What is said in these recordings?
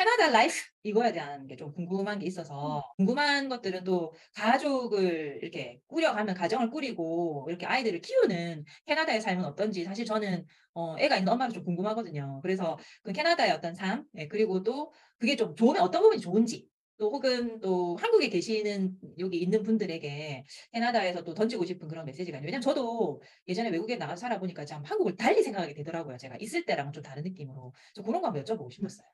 캐나다 life 이거에 대한 게 좀 궁금한 게 있어서 궁금한 것들은 또 가족을 이렇게 꾸려가면 가정을 꾸리고 이렇게 아이들을 키우는 캐나다의 삶은 어떤지 사실 저는 어 애가 있는 엄마가 좀 궁금하거든요. 그래서 그 캐나다의 어떤 삶 예 그리고 또 그게 좀 좋으면 어떤 부분이 좋은지 또 혹은 또 한국에 계시는 여기 있는 분들에게 캐나다에서 또 던지고 싶은 그런 메시지가 있는 왜냐면 저도 예전에 외국에 나가서 살아보니까 참 한국을 달리 생각하게 되더라고요. 제가 있을 때랑은 좀 다른 느낌으로. 저 그런 거 한번 여쭤보고 싶었어요.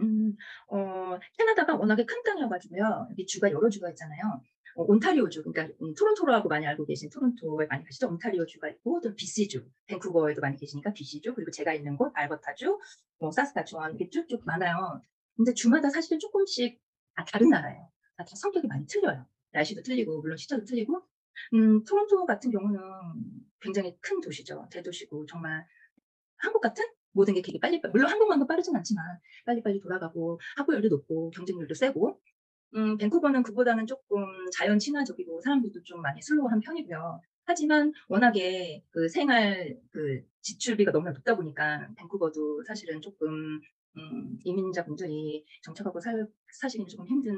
음. 어 캐나다가 워낙에 큰 땅이어 가지고요. 여기 주가 여러 주가 있잖아요. 어 온타리오주 그러니까 음 토론토라고 많이 알고 계신 토론토에 많이 가시죠. 온타리오주가 있고 또 BC주, 밴쿠버에도 많이 계시니까 BC주 그리고 제가 있는 곳 알버타주, 뭐 사스카추원 이렇게 쭉쭉 많아요. 근데 주마다 사실은 쪼끔씩 다 다른 나라예요. 다, 다 성격이 많이 틀려요. 날씨도 틀리고 물론 시차도 틀리고 음 토론토 같은 경우는 굉장히 큰 도시죠. 대도시고 정말 한국 같은 모든 게 되게 빨리빨리 물론 한국만큼 빠르진 않지만 빨리빨리 돌아가고 학구열도 높고 경쟁률도 세고 음 밴쿠버는 그보다는 쪼끔 자연 친화적이고 사람들도 좀 많이 슬로우한 편이고요. 하지만 워낙에 그 생활 그 지출비가 너무나 높다 보니까 밴쿠버도 사실은 쪼끔 음 이민자 분들이 정착하고 살 사시기는 쪼금 힘든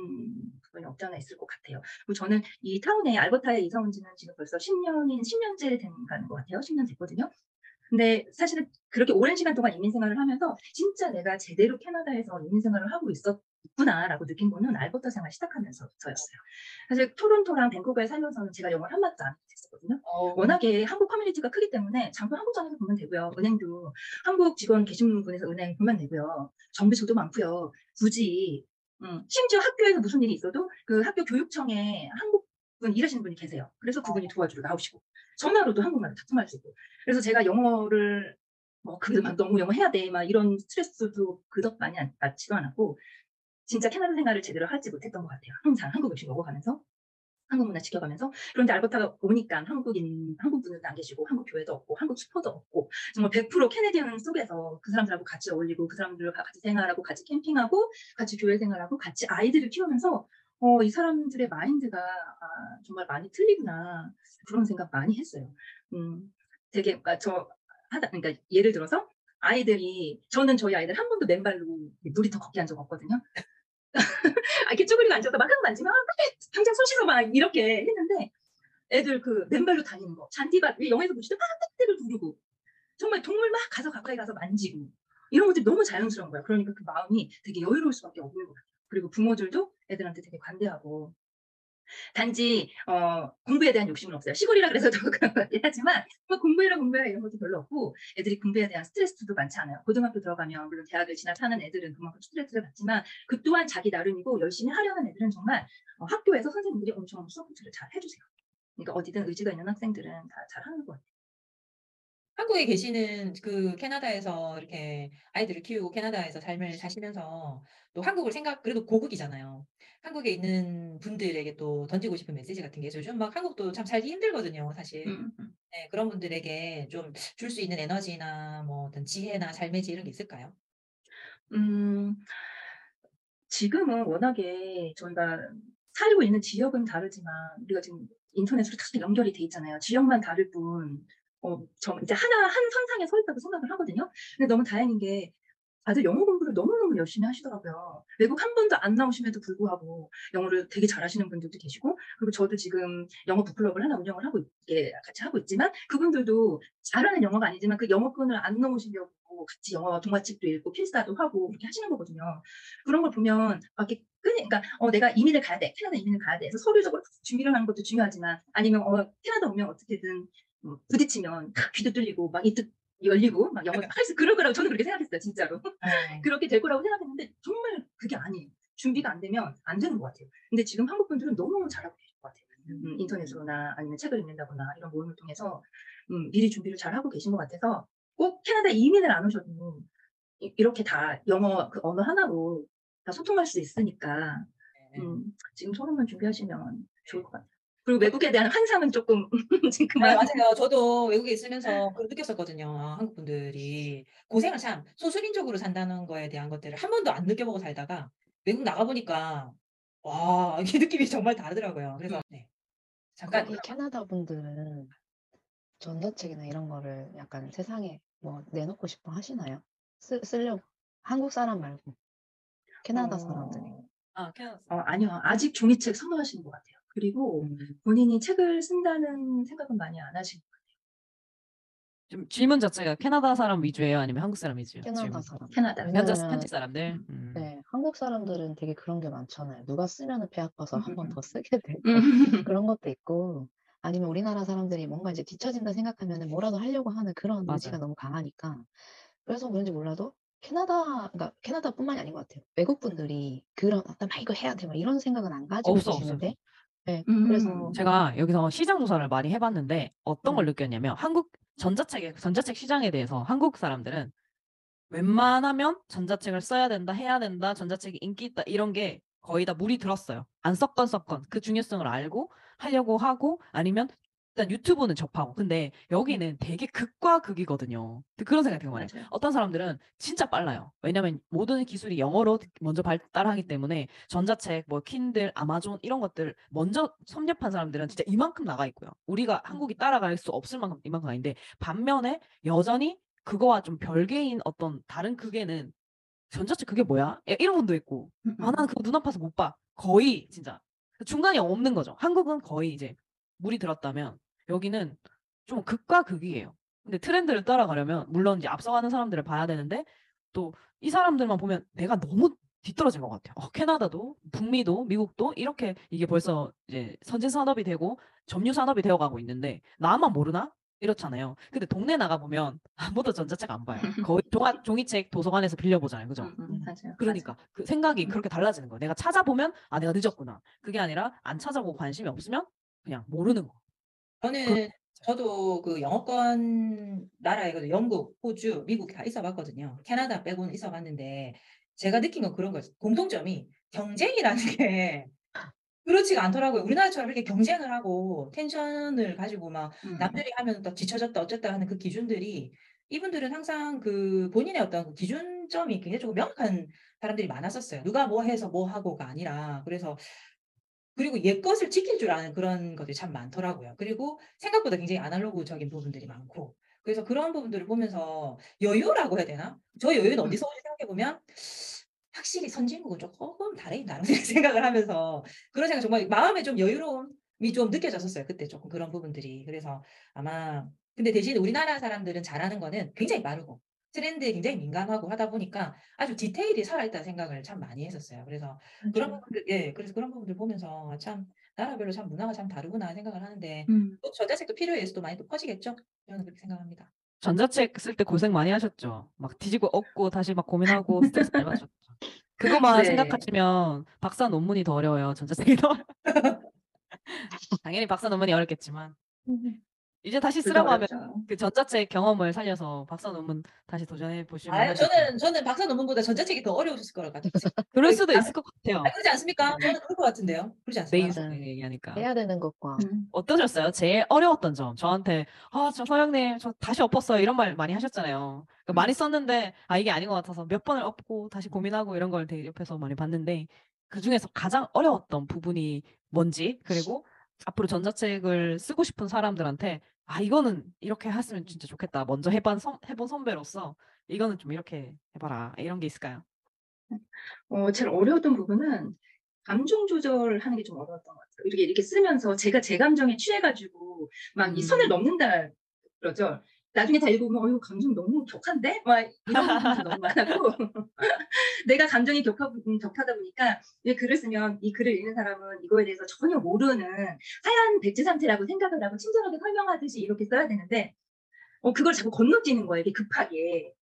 부분이 없지 않아 있을 것 같아요. 그리고 저는 이 타운에 알버타에 이사 온 지는 지금 벌써 10 년인 10 년째 된 가는 것 같아요. 10년 됐거든요. 근데 사실은 그렇게 오랜 시간 동안 이민 생활을 하면서 '진짜 내가 제대로 캐나다에서 이민 생활을 하고 있었 있구나.'라고 느낀 거는 알버타 생활 시작하면서부터였어요. 사실 토론토랑 밴쿠버에 살면서는 제가 영어를 1 마디도 안 못했었거든요. 어. 워낙에 한국 커뮤니티가 크기 때문에 장부 한국장에서 보면 되고요. 은행도 한국 직원 계신 분에서 은행 보면 되고요. 정비소도 많고요. 굳이 음 심지어 학교에서 무슨 일이 있어도 그 학교 교육청에 한국분 일하시는 분이 계세요. 그래서 그분이 도와주러 나오시고 전화로도 한국말로 다 통화할 수 있고. 그래서 제가 영어를 뭐막 '너무 영어 해야 돼.' 막 이런 스트레스도 그닥 많이 안 받지도 않았고 진짜 캐나다 생활을 제대로 하지 못했던 것 같아요. 항상 한국 음식 먹어가면서 한국 문화 지켜가면서. 그런데 알버타가 오니까 한국인 한국 분들도 안 계시고 한국 교회도 없고 한국 슈퍼도 없고 정말 100% 캐네디언 속에서 그 사람들하고 같이 어울리고 그 사람들과 같이 생활하고 같이 캠핑하고 같이 교회 생활하고 같이 아이들을 키우면서 어 '이 사람들의 마인드가 아 정말 많이 틀리구나.' 그런 생각 많이 했어요. 음 되게 그러니까 저 하다 그러니까 예를 들어서 아이들이 저는 저희 아이들 1 번도 맨발로 이 놀이터 걷게 한 적 없거든요. 아 이렇게 쭈그리고 앉아서 막 만지면 "아 당장 손 씻어." 막 이렇게 했는데 애들 그 맨발로 다니는 거 잔디밭 왜 영화에서 보시죠? 막 떼를 두르고 정말 동물 막 가서 가까이 가서 만지고 이런 것들이 너무 자연스러운 거예요. 그러니까 그 마음이 되게 여유로울 수밖에 없는 것 같아요. 그리고 부모들도 애들한테 되게 관대하고 단지 어 공부에 대한 욕심은 없어요. 시골이라 그래서 더 그런 것 같긴 하지만 뭐 공부해라, 공부해라 이런 것도 별로 없고 애들이 공부에 대한 스트레스도 많지 않아요. 고등학교 들어가면 물론 대학을 진학하는 애들은 그만큼 스트레스를 받지만 그 또한 자기 나름이고 열심히 하려는 애들은 정말 어 학교에서 선생님들이 엄청 support를 잘 해 주세요. 그러니까 어디든 의지가 있는 학생들은 다 잘하는 것 같아요. 한국에 계시는 그 캐나다에서 이렇게 아이들을 키우고 캐나다에서 삶을 사시면서 또 한국을 생각 그래도 고국이잖아요. 한국에 있는 분들에게 또 던지고 싶은 메시지 같은 게. 요즘 막 한국도 참 살기 힘들거든요 사실. 음음. 네 그런 분들에게 좀 줄 수 있는 에너지나 뭐 어떤 지혜나 삶의 질 이런 게 있을까요? 음. 지금은 워낙에 저희가 살고 있는 지역은 다르지만 우리가 지금 인터넷으로 다 연결이 돼 있잖아요. 지역만 다를 뿐 어 저 이제 하나 한 선상에 서 있다고 생각을 하거든요. 근데 너무 다행인 게 다들 영어 공부를 너무너무 열심히 하시더라고요. 외국 1 번도 안 나오심에도 불구하고 영어를 되게 잘하시는 분들도 계시고 그리고 저도 지금 영어 북클럽을 하나 운영을 하고 있게 같이 하고 있지만 그분들도 잘하는 영어가 아니지만 그 영어권을 안 넘으시려고 같이 영어 동화책도 읽고 필사도 하고 그렇게 하시는 거거든요. 그런 걸 보면 아 이렇게 그러니까 어 '내가 이민을 가야 돼. 캐나다 이민을 가야 돼.' 해서 서류적으로 준비를 하는 것도 중요하지만 아니면 어 캐나다 오면 어떻게든 뭐 부딪히면 귀도 뚫리고 막 입도 열리고 막 영어를 할수 그럴 거라고 저는 그렇게 생각했어요 진짜로. 예. 그렇게 될 거라고 생각했는데 정말 그게 아니에요. 준비가 안 되면 안 되는 것 같아요. 근데 지금 한국 분들은 너무 잘하고 계신 것 같아요. 음 인터넷으로나 아니면 책을 읽는다거나 이런 모임을 통해서 음 미리 준비를 잘 하고 계신 것 같아서 꼭 캐나다 이민을 안 오셔도 이 이렇게 다 영어 그 언어 하나로 다 소통할 수 있으니까 네. 음 지금 서로만 준비하시면 좋을 네. 것 같아요. 그리고 외국에 대한 환상은 쪼끔 지금 네 그만 맞아요. 저도 외국에 있으면서 그걸 느꼈었거든요. 아 한국 분들이 고생을 참 소수민족으로 산다는 거에 대한 것들을 1 번도 안 느껴보고 살다가 외국 나가 보니까 와 이게 느낌이 정말 다르더라고요. 그래서 음. 네. 잠깐 거기 캐나다 분들은 전자책이나 이런 거를 약간 세상에 뭐 내놓고 싶어 하시나요? 쓰 쓰려고 한국 사람 말고. 캐나다 어, 사람들이. 아, 캐나다. 어, 아니요. 아직 종이책 선호하시는 것 같아요. 그리고 음. 본인이 책을 쓴다는 생각은 많이 안 하시는 것좀 질문 자체가 캐나다 사람 위주예요? 아니면 한국 사람 위주예요? 캐나다 질문. 사람. 같아요. 캐나다. 왜냐면- 현지, 현지 사람들? 음. 네, 한국 사람들은 되게 그런 게 많잖아요. 누가 쓰면은 배 아파서 한번 음. 더 쓰게 되고 음. 그런 것도 있고 아니면 우리나라 사람들이 뭔가 이제 뒤처진다 생각하면은 뭐라도 하려고 하는 그런 의지가 맞아요. 너무 강하니까 그래서 그런지 몰라도 캐나다, 그러니까 캐나다뿐만이 아닌 것 같아요. 외국 분들이 그런 나막 이거 해야 돼, 막 이런 생각은 안 가지고 없어, 없어, 계시는데, 네, 음. 그래서 제가 여기서 시장 조사를 많이 해봤는데 어떤 걸 음. 느꼈냐면 한국 전자책의 전자책 시장에 대해서 한국 사람들은 웬만하면 전자책을 써야 된다, 해야 된다, 전자책이 인기 있다 이런 게 거의 다 물이 들었어요. 안 썼건 썼건 그 중요성을 알고 하려고 하고 아니면 일단 유튜브는 접하고 근데 여기는 되게 극과 극이거든요. 그런 생각이 되게 많아요. 맞아요. 어떤 사람들은 진짜 빨라요. 왜냐면 모든 기술이 영어로 먼저 발달하기 때문에 전자책, 뭐 킨들, 아마존 이런 것들 먼저 섭렵한 사람들은 진짜 이만큼 나가 있고요. 우리가 한국이 따라갈 수 없을 만큼 이만큼 아닌데 반면에 여전히 그거와 좀 별개인 어떤 다른 극에는 전자책 그게 뭐야? 야, 이런 분도 있고 음, 아 나는 그거 눈 아파서 못 봐. 거의 진짜 중간이 없는 거죠. 한국은 거의 이제 물이 들었다면 여기는 좀 극과 극이에요. 근데 트렌드를 따라가려면 물론 이제 앞서가는 사람들을 봐야 되는데 또 이 사람들만 보면 내가 너무 뒤떨어진 것 같아요. 어, 캐나다도, 북미도, 미국도 이렇게 이게 벌써 이제 선진 산업이 되고 점유 산업이 되어가고 있는데 나만 모르나? 이렇잖아요. 근데 동네 나가 보면 아무도 전자책 안 봐요. 거의 종아, 종이책 도서관에서 빌려보잖아요. 그죠? 음, 음, 맞아요. 그러니까 그 생각이 음. 그렇게 달라지는 거예요. 내가 찾아보면 아 내가 늦었구나. 그게 아니라 안 찾아보고 관심이 없으면 그냥 모르는 거. 저는 저도 그 영어권 나라이거든요. 영국, 호주, 미국 다 있어봤거든요. 캐나다 빼고는 있어봤는데 제가 느낀 건 그런 거죠. 공통점이 경쟁이라는 게 그렇지가 않더라고요. 우리나라처럼 이렇게 경쟁을 하고 텐션을 가지고 막 음. 남들이 하면 또 뒤처졌다 어쨌다 하는 그 기준들이 이분들은 항상 그 본인의 어떤 그 기준점이 굉장히 조금 명확한 사람들이 많았었어요. 누가 뭐 해서 뭐 하고가 아니라 그래서 그리고 옛 것을 지킬 줄 아는 그런 것들이 참 많더라고요. 그리고 생각보다 굉장히 아날로그적인 부분들이 많고 그래서 그런 부분들을 보면서 여유라고 해야 되나? 저 여유는 음. 어디서 오지 생각해 보면 확실히 선진국은 조금 다르긴 다른 생각을 하면서 그런 생각 정말 마음에 좀 여유로움이 좀 느껴졌었어요. 그때 조금 그런 부분들이. 그래서 아마 근데 대신 우리나라 사람들은 잘하는 거는 굉장히 빠르고 트렌드에 굉장히 민감하고 하다 보니까 아주 디테일이 살아있다는 생각을 참 많이 했었어요. 그래서 그런. 부분들, 예, 그래서 그런 부분들 보면서 아, 참 나라별로 참 문화가 참 다르구나 생각을 하는데 음. 또 전자책도 필요에 의해서 또 많이 또 커지겠죠? 저는 그렇게 생각합니다. 전자책 쓸 때 고생 많이 하셨죠. 막 뒤지고 엎고 다시 막 고민하고 스트레스 많이 받으셨죠. 그것만 네. 생각하시면 박사 논문이 더 어려워요. 전자책이 더. 당연히 박사 논문이 어렵겠지만 이제 다시 쓰라고 하면. 그 전자책 경험을 살려서 박사 논문 다시 도전해 보시면 아, 저는 저는 박사 논문보다 전자책이 더 어려우셨을 것 같아요. 그럴 수도 있을 것 같아요. 아, 그렇지 않습니까? 저는 그럴 것 같은데요. 그렇지 내 않습니까? 인생 맞아요. 얘기하니까. 해야 되는 것과 음. 어떠셨어요? 제일 어려웠던 점. 저한테, 아, 저 서영님, 저 다시 엎었어요. 이런 말 많이 하셨잖아요. 그러니까 많이 썼는데, 아, 이게 아닌 것 같아서 몇 번을 엎고 다시 고민하고 이런 걸 되게 옆에서 많이 봤는데, 그 중에서 가장 어려웠던 부분이 뭔지, 그리고 앞으로 전자책을 쓰고 싶은 사람들한테, 아, 이거는 이렇게 했으면 진짜 좋겠다. 먼저 해본, 선, 해본 선배로서, 이거는 좀 이렇게 해봐라. 이런 게 있을까요? 어, 제일 어려웠던 부분은 감정 조절하는 게 좀 어려웠던 것 같아요. 이렇게 이렇게 쓰면서 제가 제 감정에 취해가지고 막이 선을 음. 넘는다 그러죠. 나중에 다 읽어보면 어이구 감정 너무 격한데? 막 이런 부분도 너무 많았고 내가 감정이 격하, 음, 격하다 보니까 이 글을 쓰면 이 글을 읽는 사람은 이거에 대해서 전혀 모르는 하얀 백지 상태라고 생각을 하고 친절하게 설명하듯이 이렇게 써야 되는데 어, 그걸 자꾸 건너뛰는 거예요. 이게 급하게.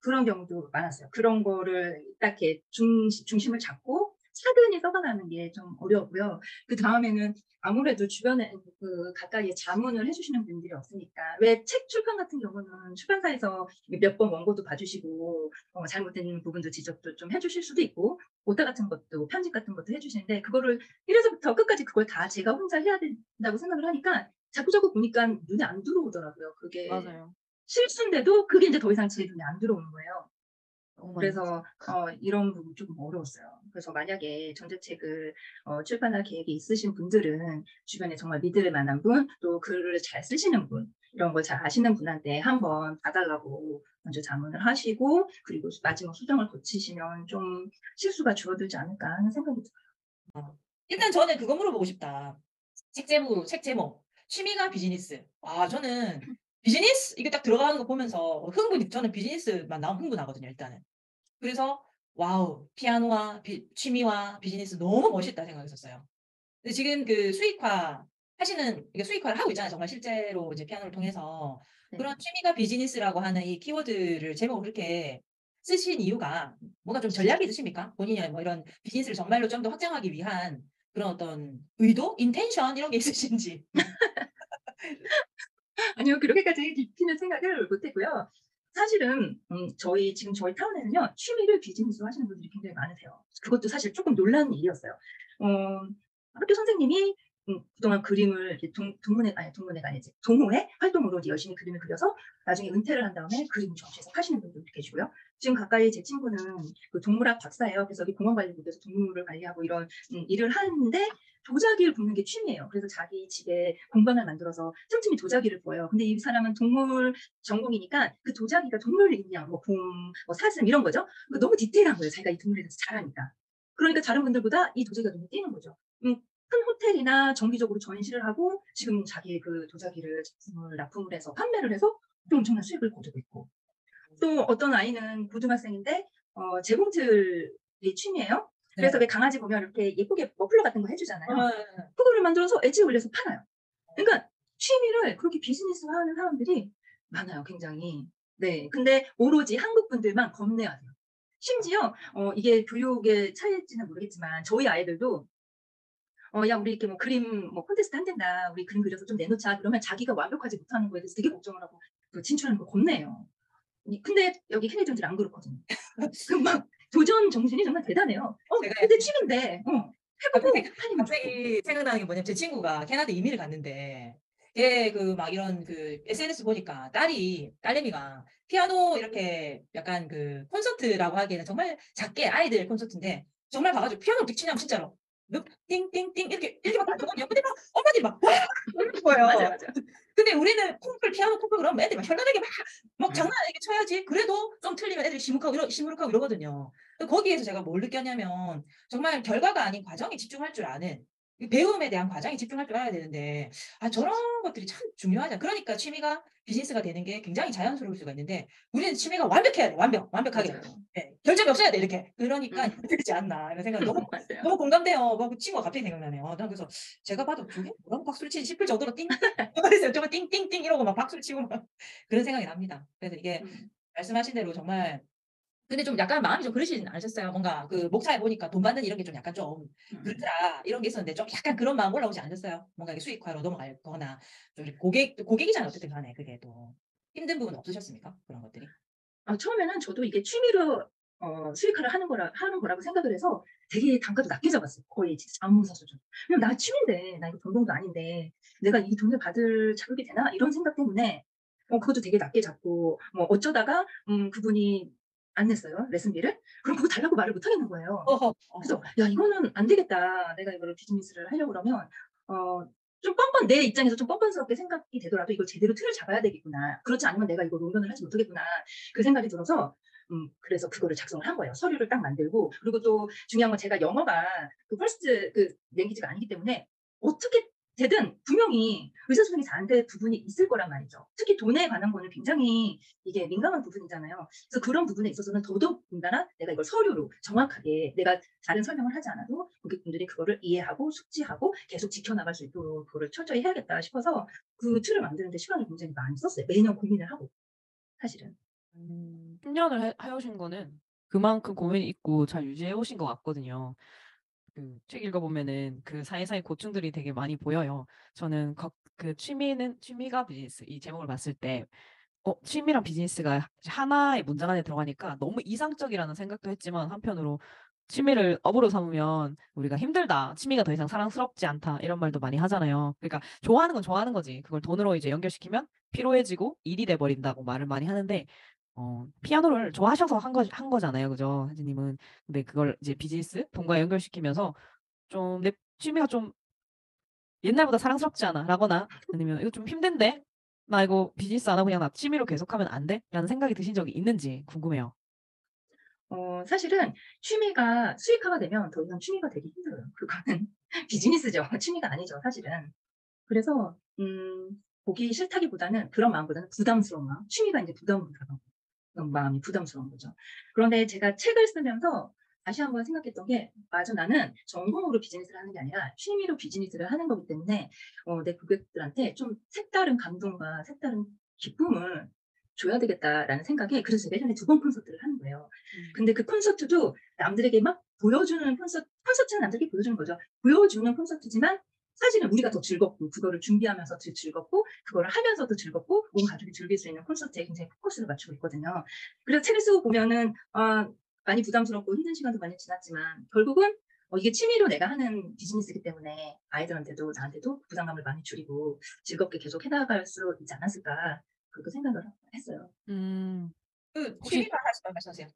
그런 경우도 많았어요. 그런 거를 딱 이렇게 중, 중심을 잡고 차근히 써가는 게 좀 어려웠고요. 그 다음에는 아무래도 주변에 그 가까이에 자문을 해주시는 분들이 없으니까 왜 책 출판 같은 경우는 출판사에서 몇 번 원고도 봐주시고 어, 잘못된 부분도 지적도 좀 해주실 수도 있고 오타 같은 것도 편집 같은 것도 해주시는데 그거를 1에서부터 끝까지 그걸 다 제가 혼자 해야 된다고 생각을 하니까 자꾸자꾸 보니까 눈에 안 들어오더라고요. 그게 맞아요. 실수인데도 그게 이제 더 이상 제 눈에 안 들어오는 거예요. 많이 그래서 어, 이런 부분 조금 어려웠어요. 그래서 만약에 전자책을 어, 출판할 계획이 있으신 분들은 주변에 정말 믿을 만한 분, 또 글을 잘 쓰시는 분 이런 걸 잘 아시는 분한테 한번 봐달라고 먼저 자문을 하시고 그리고 마지막 수정을 거치시면 좀 실수가 줄어들지 않을까 하는 생각이 들어요. 일단 저는 그거 물어보고 싶다. 책 제목, 책 제목. 취미가 비즈니스. 아, 저는 비즈니스? 이게 딱 들어가는 거 보면서 흥분이, 저는 비즈니스만 나오면 흥분하거든요, 일단은. 그래서, wow, 피아노와 비- 취미와 비즈니스 너무 멋있다 생각했었어요. 근데 지금 그 수익화 하시는, 이게 수익화를 하고 있잖아요. 정말 실제로 이제 피아노를 통해서. 네. 그런 취미가 비즈니스라고 하는 이 키워드를 제목을 그렇게 쓰신 이유가 뭔가 좀 전략이 있으십니까? 본인이 뭐 이런 비즈니스를 정말로 좀 더 확장하기 위한 그런 어떤 의도, 인텐션 이런 게 있으신지. 아니요, 그렇게까지 깊이는 생각을 못했고요. 사실은 음, 저희 지금 저희 타운에는요 취미를 비즈니스로 하시는 분들이 굉장히 많으세요. 그것도 사실 조금 놀라는 일이었어요. 어, 학교 선생님이 음, 그동안 그림을 동, 동문회 아니 동문회가 아니지 동호회 활동으로 열심히 그림을 그려서 나중에 은퇴를 한 다음에 그림 전시해서 파시는 분들도 계시고요. 지금 가까이 제 친구는 그 동물학 박사예요. 그래서 여기 공원관리국에서 동물을 관리하고 이런 음, 일을 하는데 도자기를 붓는 게 취미예요. 그래서 자기 집에 공방을 만들어서 틈틈이 도자기를 부어요. 근데 이 사람은 동물 전공이니까 그 도자기가 동물 인형, 뭐 곰, 뭐 사슴 이런 거죠. 그러니까 너무 디테일한 거예요. 자기가 이 동물에 대해서 잘하니까. 그러니까 다른 분들보다 이 도자기가 눈에 띄는 거죠. 음, 큰 호텔이나 정기적으로 전시를 하고 지금 자기 그 도자기를 제품을 납품을 해서 판매를 해서 또 엄청난 수익을 거두고 있고 또 어떤 아이는 고등학생인데 어, 재봉틀이 취미예요. 그래서 왜 강아지 보면 이렇게 예쁘게 머플러 같은 거 해주잖아요. 그거를 만들어서 엣지에 올려서 팔아요. 그러니까 취미를 그렇게 비즈니스화하는 사람들이 많아요, 굉장히. 네, 근데 오로지 한국 분들만 겁내야 돼요. 심지어 어, 이게 교육의 차이일지는 모르겠지만 저희 아이들도 어, 야, 우리 이렇게 뭐 그림 뭐 콘테스트 한댄다. 우리 그림 그려서 좀 내놓자. 그러면 자기가 완벽하지 못하는 거에 대해서 되게 걱정을 하고 그 진출하는 걸 겁내요. 이- 근데 여기 캐네디언들 안 그렇거든요. 그막 도전 정신이 정말 대단해요. 어, 제가 근데 취미인데, 어, 해보고 갑자기-. 갑자기 생각나는 게 뭐냐면 제 친구가 캐나다 이민을 갔는데 걔그 막 이런 그 SNS 보니까 딸이 딸내미가 피아노 이렇게 약간 그 콘서트라고 하기에는 정말 작게 아이들 콘서트인데 정말 가가지고 피아노 어떻게 치냐면 진짜로 몇 띵띵띵 이렇게 이렇게 막 하거든요. 근데 막 엄마들이 막 와! 이러는 거예요. 맞아, 맞아. 근데 우리는 콩쿨 피아노 콩쿨 그러면 애들이 막 현란하게 막, 막 음. 장난 아니게 쳐야지. 그래도 좀 틀리면 애들이 시무룩하고 이러, 시무룩하고 이러거든요. 거기에서 제가 뭘 느꼈냐면 정말 결과가 아닌 과정에 집중할 줄 아는 이 배움에 대한 과정에 집중할 줄 알아야 되는데 아 저런 것들이 참 중요하죠. 그러니까 취미가 비즈니스가 되는 게 굉장히 자연스러울 수가 있는데 우리는 취미가 완벽해야 돼. 완벽, 완벽하게. 네, 결점이 없어야 돼. 이렇게. 그러니까 음. 되지 않나 이런 생각이 너무. 너무 공감돼요. 뭐, 그 친구가 갑자기 생각나네요. 난 그래서 제가 봐도 저게 뭐라고 박수를 치지 싶을 정도로 띵, 그래서 정말 띵띵띵 이러고 막 박수를 치고 막 그런 생각이 납니다. 그래서 이게 음. 말씀하신 대로 정말 근데 좀 약간 마음이 좀 그러시진 않으셨어요. 뭔가 그 목차에 보니까 돈 받는 이런 게 좀 약간 좀 음. 그렇더라 이런 게 있었는데 좀 약간 그런 마음 올라오지 않으셨어요? 뭔가 이게 수익화로 넘어갈거나 고객 고객이잖아요. 어쨌든 간에 그게 또 힘든 부분 없으셨습니까? 그런 것들이. 아, 처음에는 저도 이게 취미로 어, 수익화를 하는 거라 하는 거라고 생각을 해서 되게 단가도 낮게 잡았어요. 거의 자문사 수준. 그럼 나 취미인데 나 이거 돈동도 아닌데 내가 이 돈을 받을 자격이 되나 이런 생각 때문에 어, 그것도 되게 낮게 잡고 뭐 어쩌다가 음, 그분이 안 냈어요 레슨비를. 그럼 그거 달라고 말을 못 하겠는 거예요. 어허. 그래서 야 이거는 안 되겠다. 내가 이거를 비즈니스를 하려고 그러면 어, 좀 뻔뻔 내 입장에서 좀 뻔뻔스럽게 생각이 되더라도 이걸 제대로 틀을 잡아야 되겠구나. 그렇지 않으면 내가 이거 논문을 하지 못하겠구나. 그 생각이 들어서 음, 그래서 그거를 작성을 한 거예요. 서류를 딱 만들고 그리고 또 중요한 건 제가 영어가 그 first 그 language가 아니기 때문에 어떻게 되든 분명히 의사소통이 잘 안 될 부분이 있을 거란 말이죠. 특히 돈에 관한 거는 굉장히 이게 민감한 부분이잖아요. 그래서 그런 부분에 있어서는 더더욱 군다나 내가 이걸 서류로 정확하게 내가 다른 설명을 하지 않아도 고객분들이 그거를 이해하고 숙지하고 계속 지켜나갈 수 있도록 그거를 철저히 해야겠다 싶어서 그 틀을 만드는데 시간을 굉장히 많이 썼어요. 매년 고민을 하고 사실은. 음, 10년을 해, 해오신 거는 그만큼 고민이 있고 잘 유지해 오신 것 같거든요. 그책 읽어보면은 그 사이사이 고충들이 되게 많이 보여요. 저는 거- 그 취미는 취미가 비즈니스 이 제목을 봤을 때 어, 취미랑 비즈니스가 하나의 문장 안에 들어가니까 너무 이상적이라는 생각도 했지만 한편으로 취미를 업으로 삼으면 우리가 힘들다. 취미가 더 이상 사랑스럽지 않다. 이런 말도 많이 하잖아요. 그러니까 좋아하는 건 좋아하는 거지. 그걸 돈으로 이제 연결시키면 피로해지고 일이 돼 버린다고 말을 많이 하는데 어, 피아노를 좋아하셔서 한 거, 한 거잖아요. 그죠? 혜진님은. 근데 그걸 이제 비즈니스, 돈과 연결시키면서 좀 내 취미가 좀 옛날보다 사랑스럽지 않아. 라거나 아니면 이거 좀 힘든데? 나 이거 비즈니스 안 하고 그냥 나 취미로 계속하면 안 돼? 라는 생각이 드신 적이 있는지 궁금해요. 어, 사실은 취미가 수익화가 되면 더 이상 취미가 되기 힘들어요. 그거는 비즈니스죠. 취미가 아니죠, 사실은. 그래서, 음, 보기 싫다기보다는 그런 마음보다는 부담스러운 마음. 취미가 이제 부담으로 다가오는 마음이 부담스러운 거죠. 그런데 제가 책을 쓰면서 다시 한번 생각했던 게, 맞아, 나는 전공으로 비즈니스를 하는 게 아니라 취미로 비즈니스를 하는 거기 때문에, 어, 내 고객들한테 좀 색다른 감동과 색다른 기쁨을 줘야 되겠다라는 생각에, 그래서 제가 1년에 두 번 콘서트를 하는 거예요. 근데 그 콘서트도 남들에게 막 보여주는 콘서트, 콘서트는 남들에게 보여주는 거죠. 보여주는 콘서트지만 사실은 우리가 더 즐겁고, 그거를 준비하면서 더 즐겁고, 그거를 하면서도 즐겁고, 온 가족이 즐길 수 있는 콘서트에 굉장히 포커스를 맞추고 있거든요. 그래서 책을 쓰고 보면은, 아, 많이 부담스럽고 힘든 시간도 많이 지났지만, 결국은 어, 이게 취미로 내가 하는 비즈니스이기 때문에 아이들한테도 나한테도 부담감을 많이 줄이고 즐겁게 계속 해나갈 수 있지 않았을까, 그렇게 생각을 했어요. 음, 그 취미로 하시면 말씀하세요.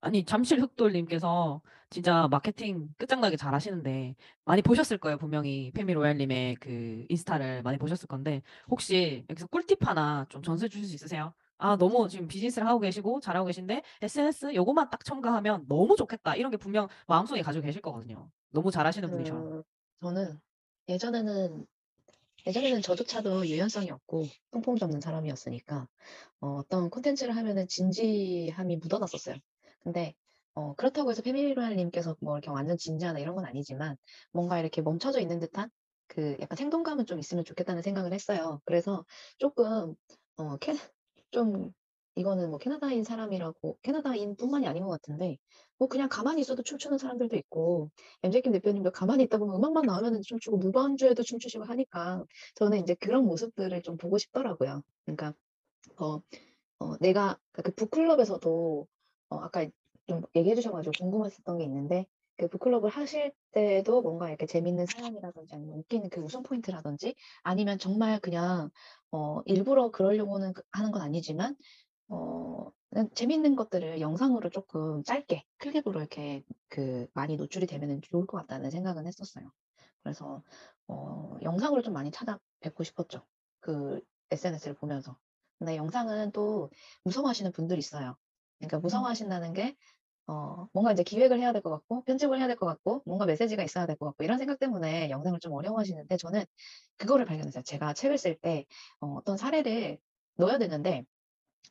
아니 잠실 흑돌님께서 진짜 마케팅 끝장나게 잘 하시는데 많이 보셨을 거예요 분명히 페미 로얄님의 그 인스타를 많이 보셨을 건데 혹시 여기서 꿀팁 하나 좀 전수해 주실 수 있으세요? 아 너무 지금 비즈니스를 하고 계시고 잘하고 계신데 SNS 요거만 딱 첨가하면 너무 좋겠다 이런 게 분명 마음속에 가지고 계실 거거든요 너무 잘하시는 분이셔 그, 저는 예전에는 예전에는 저조차도 유연성이 없고 똥폼 잡는 사람이었으니까 어, 어떤 콘텐츠를 하면은 진지함이 묻어났었어요. 근데 어, 그렇다고 해서 페미로얄님께서 뭐 이렇게 완전 진지하다 이런 건 아니지만 뭔가 이렇게 멈춰져 있는 듯한 그 약간 생동감은 좀 있으면 좋겠다는 생각을 했어요. 그래서 조금 어, 캐, 좀 이거는 뭐 캐나다인 사람이라고 캐나다인뿐만이 아닌 것 같은데 뭐 그냥 가만히 있어도 춤추는 사람들도 있고 MJ킴 대표님도 가만히 있다 보면 음악만 나오면 춤추고 무반주에도 춤추시고 하니까 저는 이제 그런 모습들을 좀 보고 싶더라고요. 그러니까 어, 어, 내가 그 북클럽에서도 어, 아까 좀 얘기해 주셔가지고 궁금했었던 게 있는데 그 북클럽을 하실 때도 뭔가 이렇게 재밌는 사연이라든지 아니면 웃기는 그 웃음 포인트라든지 아니면 정말 그냥 어, 일부러 그러려고는 그- 하는 건 아니지만 어, 재밌는 것들을 영상으로 조금 짧게 클립으로 이렇게 그 많이 노출이 되면 좋을 것 같다는 생각은 했었어요. 그래서 어, 영상으로 좀 많이 찾아뵙고 싶었죠. 그 SNS를 보면서. 근데 영상은 또 무서워하시는 분들이 있어요. 그러니까 무서워하신다는 게 어, 뭔가 이제 기획을 해야 될 것 같고, 편집을 해야 될 것 같고, 뭔가 메시지가 있어야 될 것 같고, 이런 생각 때문에 영상을 좀 어려워하시는데, 저는 그거를 발견했어요. 제가 책을 쓸 때, 어, 어떤 사례를 넣어야 되는데,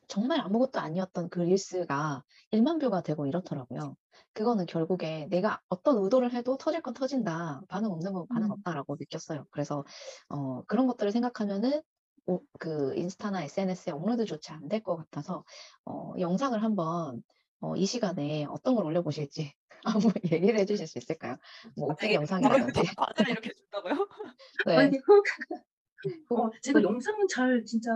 정말 아무것도 아니었던 그 릴스가 1만 뷰가 되고 이렇더라고요. 그거는 결국에 내가 어떤 의도를 해도 터질 건 터진다. 반응 없는 건 반응 음. 없다라고 느꼈어요. 그래서, 어, 그런 것들을 생각하면은, 오- 그 인스타나 SNS에 업로드조차 안 될 것 같아서, 어, 영상을 한번 어, 이 시간에 어떤 걸 올려보실지 한번 얘기를 해주실 수 있을까요? 뭐 웃긴 영상이라든지. 과제를 이렇게 준다고요? 네. 아니, 그, 어, 제가 영상은 잘, 진짜,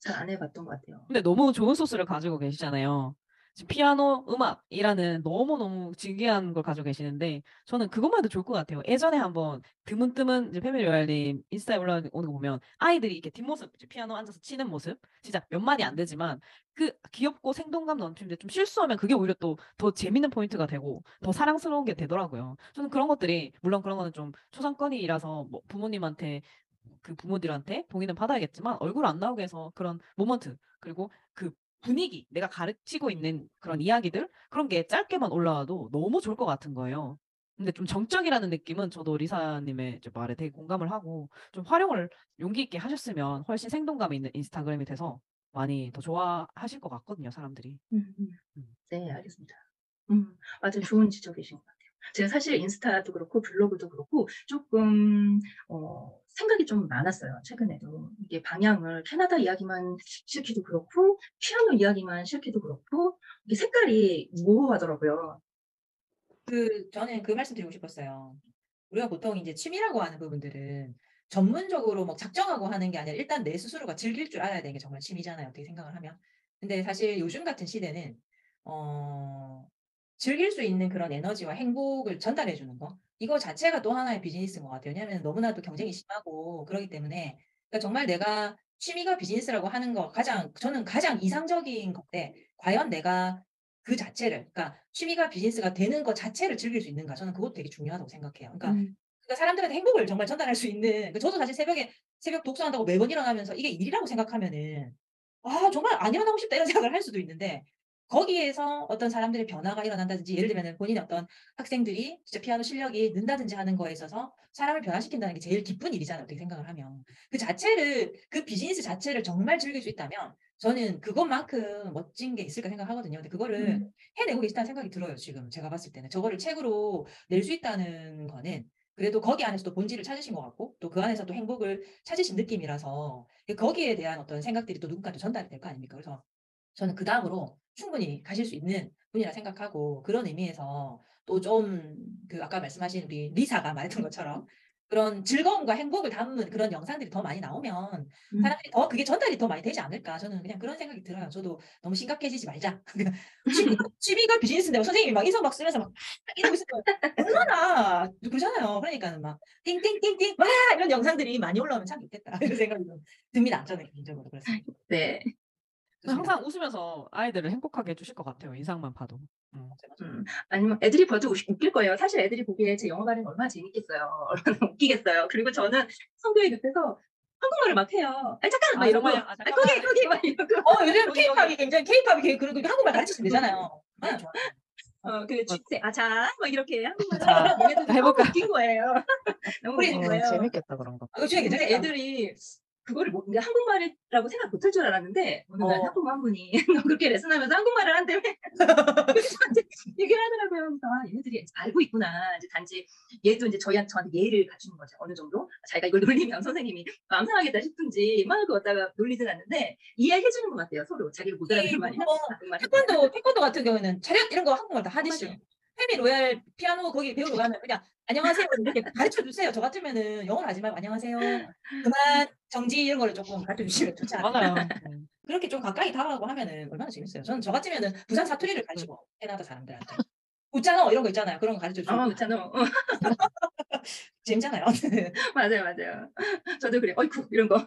잘 안 해봤던 것 같아요. 근데 너무 좋은 소스를 가지고 계시잖아요. 피아노 음악이라는 너무너무 진귀한 걸 가지고 계시는데 저는 그것만 해도 좋을 것 같아요. 예전에 한번 드문드문 이제 패밀리 로얄님 인스타에 올라오는 거 보면 아이들이 이렇게 뒷모습 피아노 앉아서 치는 모습 진짜 몇 마디 안 되지만 그 귀엽고 생동감 넘치는데 좀 실수하면 그게 오히려 또 더 재밌는 포인트가 되고 더 사랑스러운 게 되더라고요. 저는 그런 것들이 물론 그런 거는 좀 초상권이라서 뭐 부모님한테 그 부모들한테 동의는 받아야겠지만 얼굴 안 나오게 해서 그런 moment 그리고 그 분위기 내가 가르치고 있는 그런 이야기들 그런 게 짧게만 올라와도 너무 좋을 것 같은 거예요. 근데 좀 정적이라는 느낌은 저도 리사님의 말에 되게 공감을 하고 좀 활용을 용기 있게 하셨으면 훨씬 생동감 있는 인스타그램이 돼서 많이 더 좋아하실 것 같거든요, 사람들이. 음, 음. 음. 네, 알겠습니다. 음, 아주 좋은 지적이신 것 같아요. 제가 사실 인스타도 그렇고 블로그도 그렇고 조금 어, 생각이 좀 많았어요. 최근에도 이게 방향을 캐나다 이야기만 싫기도 그렇고 피아노 이야기만 싫기도 그렇고 이게 색깔이 모호하더라고요. 그 저는 그 말씀 드리고 싶었어요. 우리가 보통 이제 취미라고 하는 부분들은 전문적으로 뭐 작정하고 하는 게 아니라 일단 내 스스로가 즐길 줄 알아야 되는 게 정말 취미잖아요. 어떻게 생각을 하면. 근데 사실 요즘 같은 시대는 어 즐길 수 있는 그런 에너지와 행복을 전달해 주는 거. 이거 자체가 또 하나의 비즈니스인 것 같아요. 왜냐하면 너무나도 경쟁이 심하고 그러기 때문에 그러니까 정말 내가 취미가 비즈니스라고 하는 거 가장 저는 가장 이상적인 건데 과연 내가 그 자체를 그러니까 취미가 비즈니스가 되는 것 자체를 즐길 수 있는가 저는 그것도 되게 중요하다고 생각해요. 그러니까 음, 그러니까 사람들한테 행복을 정말 전달할 수 있는 그 저도 사실 새벽에 새벽 독서한다고 매번 일어나면서 이게 일이라고 생각하면은 아 정말 안 일어나고 싶다 이런 생각을 할 수도 있는데 거기에서 어떤 사람들의 변화가 일어난다든지 예를 들면은 본인의 어떤 학생들이 진짜 피아노 실력이 는다든지 하는 거에 있어서 사람을 변화시킨다는 게 제일 기쁜 일이잖아요. 어떻게 생각을 하면. 그 자체를 그 비즈니스 자체를 정말 즐길 수 있다면 저는 그것만큼 멋진 게 있을까 생각하거든요. 근데 그거를 음. 해내고 계시다는 생각이 들어요. 지금 제가 봤을 때는. 저거를 책으로 낼 수 있다는 거는 그래도 거기 안에서 또 본질을 찾으신 것 같고 또 그 안에서 또 행복을 찾으신 느낌이라서 거기에 대한 어떤 생각들이 또 누군가한테 전달이 될 거 아닙니까? 그래서 저는 그 다음으로 충분히 가실 수 있는 분이라 생각하고 그런 의미에서 또 좀 그 아까 말씀하신 우리 리사가 말했던 것처럼 그런 즐거움과 행복을 담은 그런 영상들이 더 많이 나오면 음. 사람들이 더 그게 전달이 더 많이 되지 않을까 저는 그냥 그런 생각이 들어요. 저도 너무 심각해지지 말자. 취미, 취미가 비즈니스인데 막 선생님이 막 인상 막 쓰면서 막 이러고 있으면 얼마나 그러잖아요. 그러니까는 막 띵띵띵띵 와 이런 영상들이 많이 올라오면 참 좋겠다 이런 생각이 좀 듭니다. 저는 개인적으로 그렇습니다. 네. 항상 웃으면서 아이들을 행복하게 해주실 것 같아요. 인상만 봐도. 음. 음, 아니면 애들이 봐도 웃- 웃길 거예요. 사실 애들이 보기에 제 영어 발음이 얼마나 재밌겠어요. 얼마나 웃기겠어요. 그리고 저는 성교회 옆에서 한국말을 막 해요. 아 잠깐 막 아, 이러고? 아, 아, 잠깐만. 거기 거기 막 이러고 어 요즘 케이팝이 굉장히 케이팝이 그리고 한국말 가르치시면 되잖아요. 아, 좋아요. 어, 그 주세 아자 막 이렇게 한국말? 너무 웃긴 거예요. 너무 우리 웃긴 어, 거예요. 재밌겠다 그런 거. 아, 이거 중에 근데 괜찮겠다. 애들이 그거를 뭐, 그러니까 한국말이라고 생각 못할 줄 알았는데 어느 날 어. 학부모 한 분이 너 그렇게 레슨하면서 한국말을 한다며 저한테 얘기를 하더라고요. 그래서 아, 얘네들이 알고 있구나. 이제 단지 얘도 이제 저희한테 저한테 예의를 갖추는 거죠. 어느 정도 자기가 이걸 놀리면 선생님이 마음 상하겠다 싶은지 막 그었다가 놀리진 않는데 이해해 주는 것 같아요. 서로 자기가 못 말이 뭐, 한국말 태권도 태권도 같은 경우에는 차렷 이런 거 한국말 다 하듯이. 페미 로얄 피아노 거기 배우러 가면 그냥 안녕하세요 이렇게 가르쳐 주세요. 저 같으면은 영어를 하지 말고 안녕하세요. 그만 정지 이런 거를 조금 가르쳐 주시면 좋지 않아요? 그렇게 좀 가까이 다가가고 하면은 얼마나 재밌어요. 저는 저 같으면은 부산 사투리를 가르치고 캐나다 사람들한테 웃잖아 이런 거 있잖아요. 그런 거 가르쳐 주고 어, 있잖아. 어, 재밌잖아요. 맞아요, 맞아요. 저도 그래. 어이쿠 이런 거.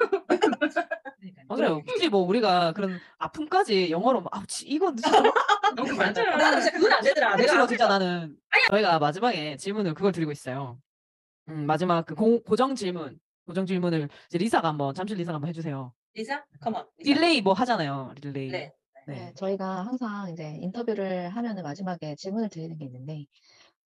맞아요. 굳이 뭐 우리가 그런 아픔까지 영어로 막, 아, 치, 이건 진짜 어, 나 맞아요. 진짜 그건 안 되더라. 내가 내가 진짜 나는 저희가 마지막에 질문을 그걸 드리고 있어요. 음, 마지막 그 고, 고정 질문, 고정 질문을 이제 리사가 한번 잠실 리사가 한번 해주세요. 리사, 컴온. 릴레이 뭐 하잖아요. 릴레이. 네. 네. 네, 저희가 항상 이제 인터뷰를 하면은 마지막에 질문을 드리는 게 있는데,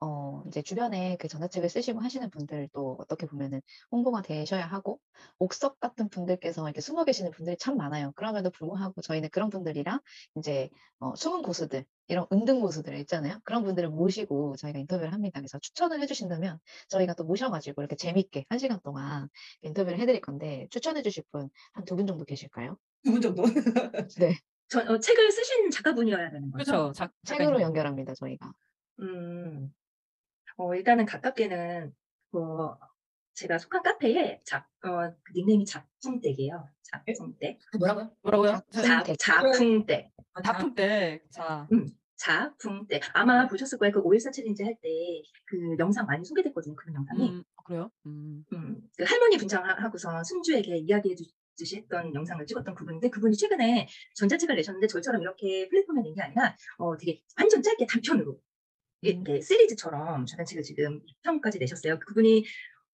어, 이제 주변에 그 전자책을 쓰시고 하시는 분들도 어떻게 보면은 홍보가 되셔야 하고, 옥석 같은 분들께서 이렇게 숨어 계시는 분들이 참 많아요. 그럼에도 불구하고 저희는 그런 분들이랑 이제, 어, 숨은 고수들, 이런 은등 고수들 있잖아요. 그런 분들을 모시고 저희가 인터뷰를 합니다. 그래서 추천을 해주신다면 저희가 또 모셔가지고 이렇게 재밌게 한 시간 동안 인터뷰를 해드릴 건데, 추천해 주실 분 한 두 분 정도 계실까요? 두 분 정도. 네. 저, 어, 책을 쓰신 작가분이어야 되는 거죠? 그렇죠. 작, 책으로 연결합니다, 저희가. 음, 어, 일단은 가깝게는, 어, 제가 속한 카페에 작, 어, 그 닉네임이 작품댁이에요. 작품댁. 뭐라고요? 뭐라고요? 작품. 자, 작품댁. 아, 다품 때. 자. 작품댁. 아마 보셨을 거예요. 그514 챌린지 할 때 그 영상 많이 소개됐거든요. 그런 영상이. 음, 그래요? 음. 음, 그 할머니 분장하고서 순주에게 이야기해 주 듯이 했던 영상을 찍었던 그분인데 그분이 최근에 전자책을 내셨는데 저희처럼 이렇게 플랫폼에 낸 게 아니라 어, 되게 완전 짧게 단편으로 이렇게 시리즈처럼 전자책을 지금 2편까지 내셨어요. 그분이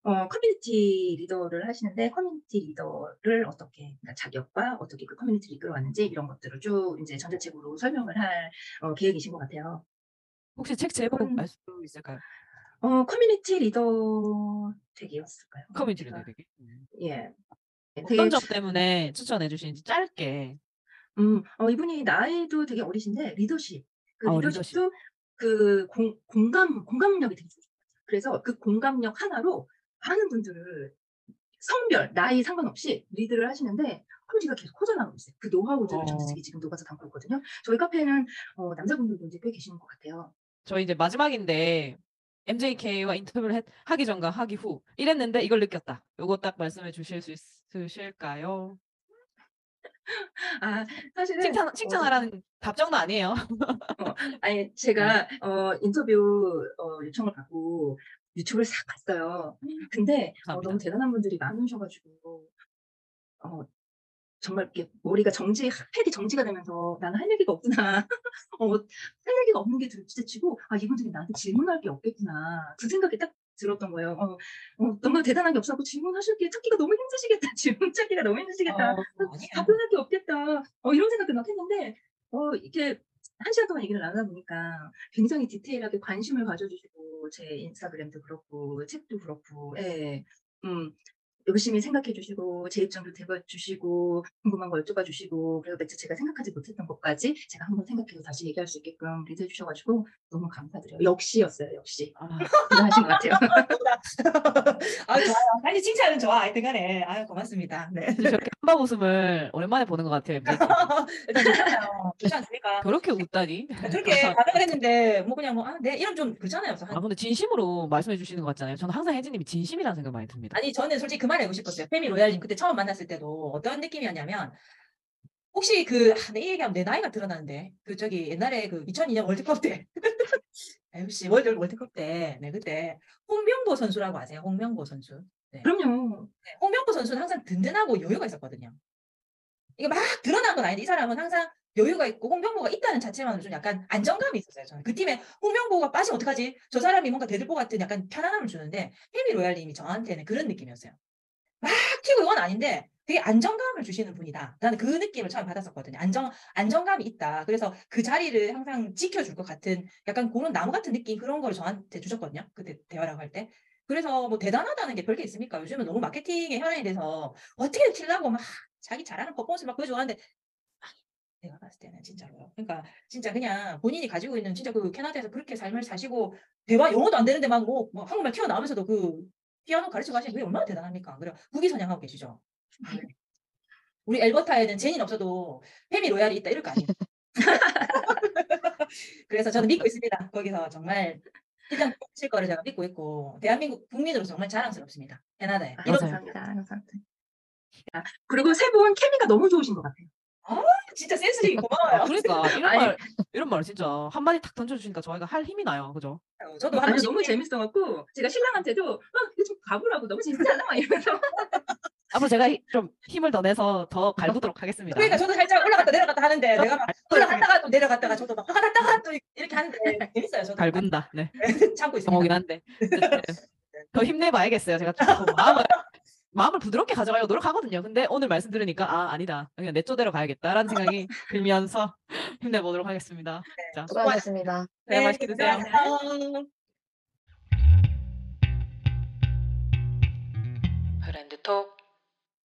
어, 커뮤니티 리더를 하시는데 커뮤니티 리더를 어떻게 그러니까 자격과 어떻게 그 커뮤니티를 이끌어왔는지 이런 것들을 쭉 이제 전자책으로 설명을 할 어, 계획이신 것 같아요. 혹시 책 제목 음. 알수 있을까요? 어, 커뮤니티 리더 되기였을까요? 커뮤니티를 제가- 되게. 음. 예. 어떤 점 때문에 추천해 주시는지 짧게. 음, 어, 이분이 나이도 되게 어리신데 리더십, 그 어, 리더십도 그 공, 공감, 공감력이 되게 좋아요. 그래서 그 공감력 하나로 많은 분들을 성별, 나이 상관없이 리드를 하시는데 커뮤니티가 계속 커져나가고 있어요. 그 노하우들을 어. 전체적이 지금 녹아서 담고 있거든요. 저희 카페에는 어, 남자분들도 이제 꽤 계시는 것 같아요. 저희 이제 마지막인데 MJK와 인터뷰를 했- 하기 전과 하기 후 이랬는데 이걸 느꼈다. 요거 딱 말씀해 주실 수 있으실까요? 아, 사실은 칭찬 어, 칭찬하라는 답정도 아니에요. 아니 제가 어, 인터뷰 어, 요청을 받고 유튜브를 싹 봤어요. 근데 어. 너무 대단한 분들이 많으셔가지고 어, 정말 이렇게 머리가 정지 패디 정지가 되면서 나는 할 얘기가 없구나. 어, 할 얘기가 없는 게 둘째치고 아 이분들이 나한테 질문할 게 없겠구나. 그 생각이 딱 들었던 거예요. 어, 어, 너무 대단한 게 없었고 질문하실 게 찾기가 너무 힘드시겠다. 질문 찾기가 너무 힘드시겠다. 어, 아니에요. 답변할 게 없겠다. 어, 이런 생각도 막 했는데, 어, 이렇게 한 시간 동안 얘기를 나누다 보니까 굉장히 디테일하게 관심을 가져주시고, 제 인스타그램도 그렇고, 책도 그렇고, 예, 음, 열심히 생각해 주시고, 제 입장도 대봐 주시고, 궁금한 거 여쭤봐 주시고, 그리고 매체 제가 생각하지 못했던 것까지 제가 한번 생각해서 다시 얘기할 수 있게끔 리드해 주셔가지고, 너무 감사드려요. 역시였어요, 역시. 아, 대단하신 것 같아요. 아, 좋아요. 아니, 칭찬은 좋아. 하여튼 간에. 아유, 고맙습니다. 네. 저렇게 한방 웃음을 오랜만에 보는 것 같아요. MZ. 일단 좋잖아요. 좋지 않습니까? 그렇게 웃다니. 그렇게 반응을 했는데, 뭐 그냥 뭐, 아, 네, 이런 좀 그렇잖아요. 아, 근데 진심으로 말씀해 주시는 것 같잖아요. 저는 항상 혜진님이 진심이라는 생각 많이 듭니다. 아니 저는 솔직히 그말 하고 싶었어요. 페미 로얄님 그때 처음 만났을 때도 어떤 느낌이었냐면 혹시 그, 아, 내 얘기하면 내 나이가 드러나는데 그 저기 옛날에 그 2002년 월드컵 때 FC 월드 월드컵 때, 네 그때 홍명보 선수라고 아세요? 홍명보 선수. 그럼요. 네, 홍명보 선수는 항상 든든하고 여유가 있었거든요. 이게 막 드러난 건 아닌데 이 사람은 항상 여유가 있고 홍명보가 있다는 자체만으로 좀 약간 안정감이 있었어요. 저는 그 팀에 홍명보가 빠지면 어떡하지? 저 사람이 뭔가 대들보 같은 약간 편안함을 주는데 패미로얄님이 저한테는 그런 느낌이었어요. 막 튀고 이건 아닌데 되게 안정감을 주시는 분이다. 나는 그 느낌을 처음 받았었거든요. 안정 안정감이 있다. 그래서 그 자리를 항상 지켜줄 것 같은 약간 그런 나무 같은 느낌 그런 걸 저한테 주셨거든요. 그때 대화라고 할 때. 그래서 뭐 대단하다는 게 별게 있습니까? 요즘은 너무 마케팅의 현안이 돼서 어떻게 튀려고 막 자기 잘하는 퍼포먼스 막 보여주고 하는데 내가 봤을 때는 진짜로요. 그러니까 진짜 그냥 본인이 가지고 있는 진짜 그 캐나다에서 그렇게 삶을 사시고 대화 영어도 안 되는데 막뭐 한국말 튀어나오면서도 그 피아노 가르치고 하시는 그게 얼마나 대단합니까? 그래 국위 선양하고 계시죠. 네. 우리 엘버타에는 제니는 없어도 페미 로얄이 있다 이럴 거 아니에요. 그래서 저는 믿고 있습니다. 거기서 정말 일단 칠 거를 제가 믿고 있고 대한민국 국민으로 정말 자랑스럽습니다. 캐나다에. 아. 감사합니다. 감사합니다. 아, 그리고 세 분 케미가 너무 좋으신 것 같아요. 진짜 센스이 고마워요. 아, 그러니까 이런 아니. 말 이런 말 진짜 한 마디 탁 던져주시니까 저희가 할 힘이 나요, 그죠? 어, 저도 한 아니 너무 재밌어갖고 제가 신랑한테도 어, 좀 가보라고 너무 재밌잖아 막 이러면서 앞으로 제가 히- 좀 힘을 더 내서 더 갈구도록 하겠습니다. 그러니까 저도 살짝 올라갔다 내려갔다 하는데 내가 막 올라갔다가 또 내려갔다가 저도 막 올라갔다가 또 이렇게 하는데 재밌어요. 저도 갈군다. 네. 참고 있습니다. 한데 어쨌든 더 힘내봐야겠어요. 제가 조금 마음을 마음을 부드럽게 가져가려고 노력하거든요. 근데 오늘 말씀 들으니까 아 아니다. 그냥 내 쪼대로 가야겠다라는 생각이 들면서 힘내보도록 하겠습니다. 자, 수고하셨습니다. 네, 맛있게 드세요. 수고하세요. 브랜드 톡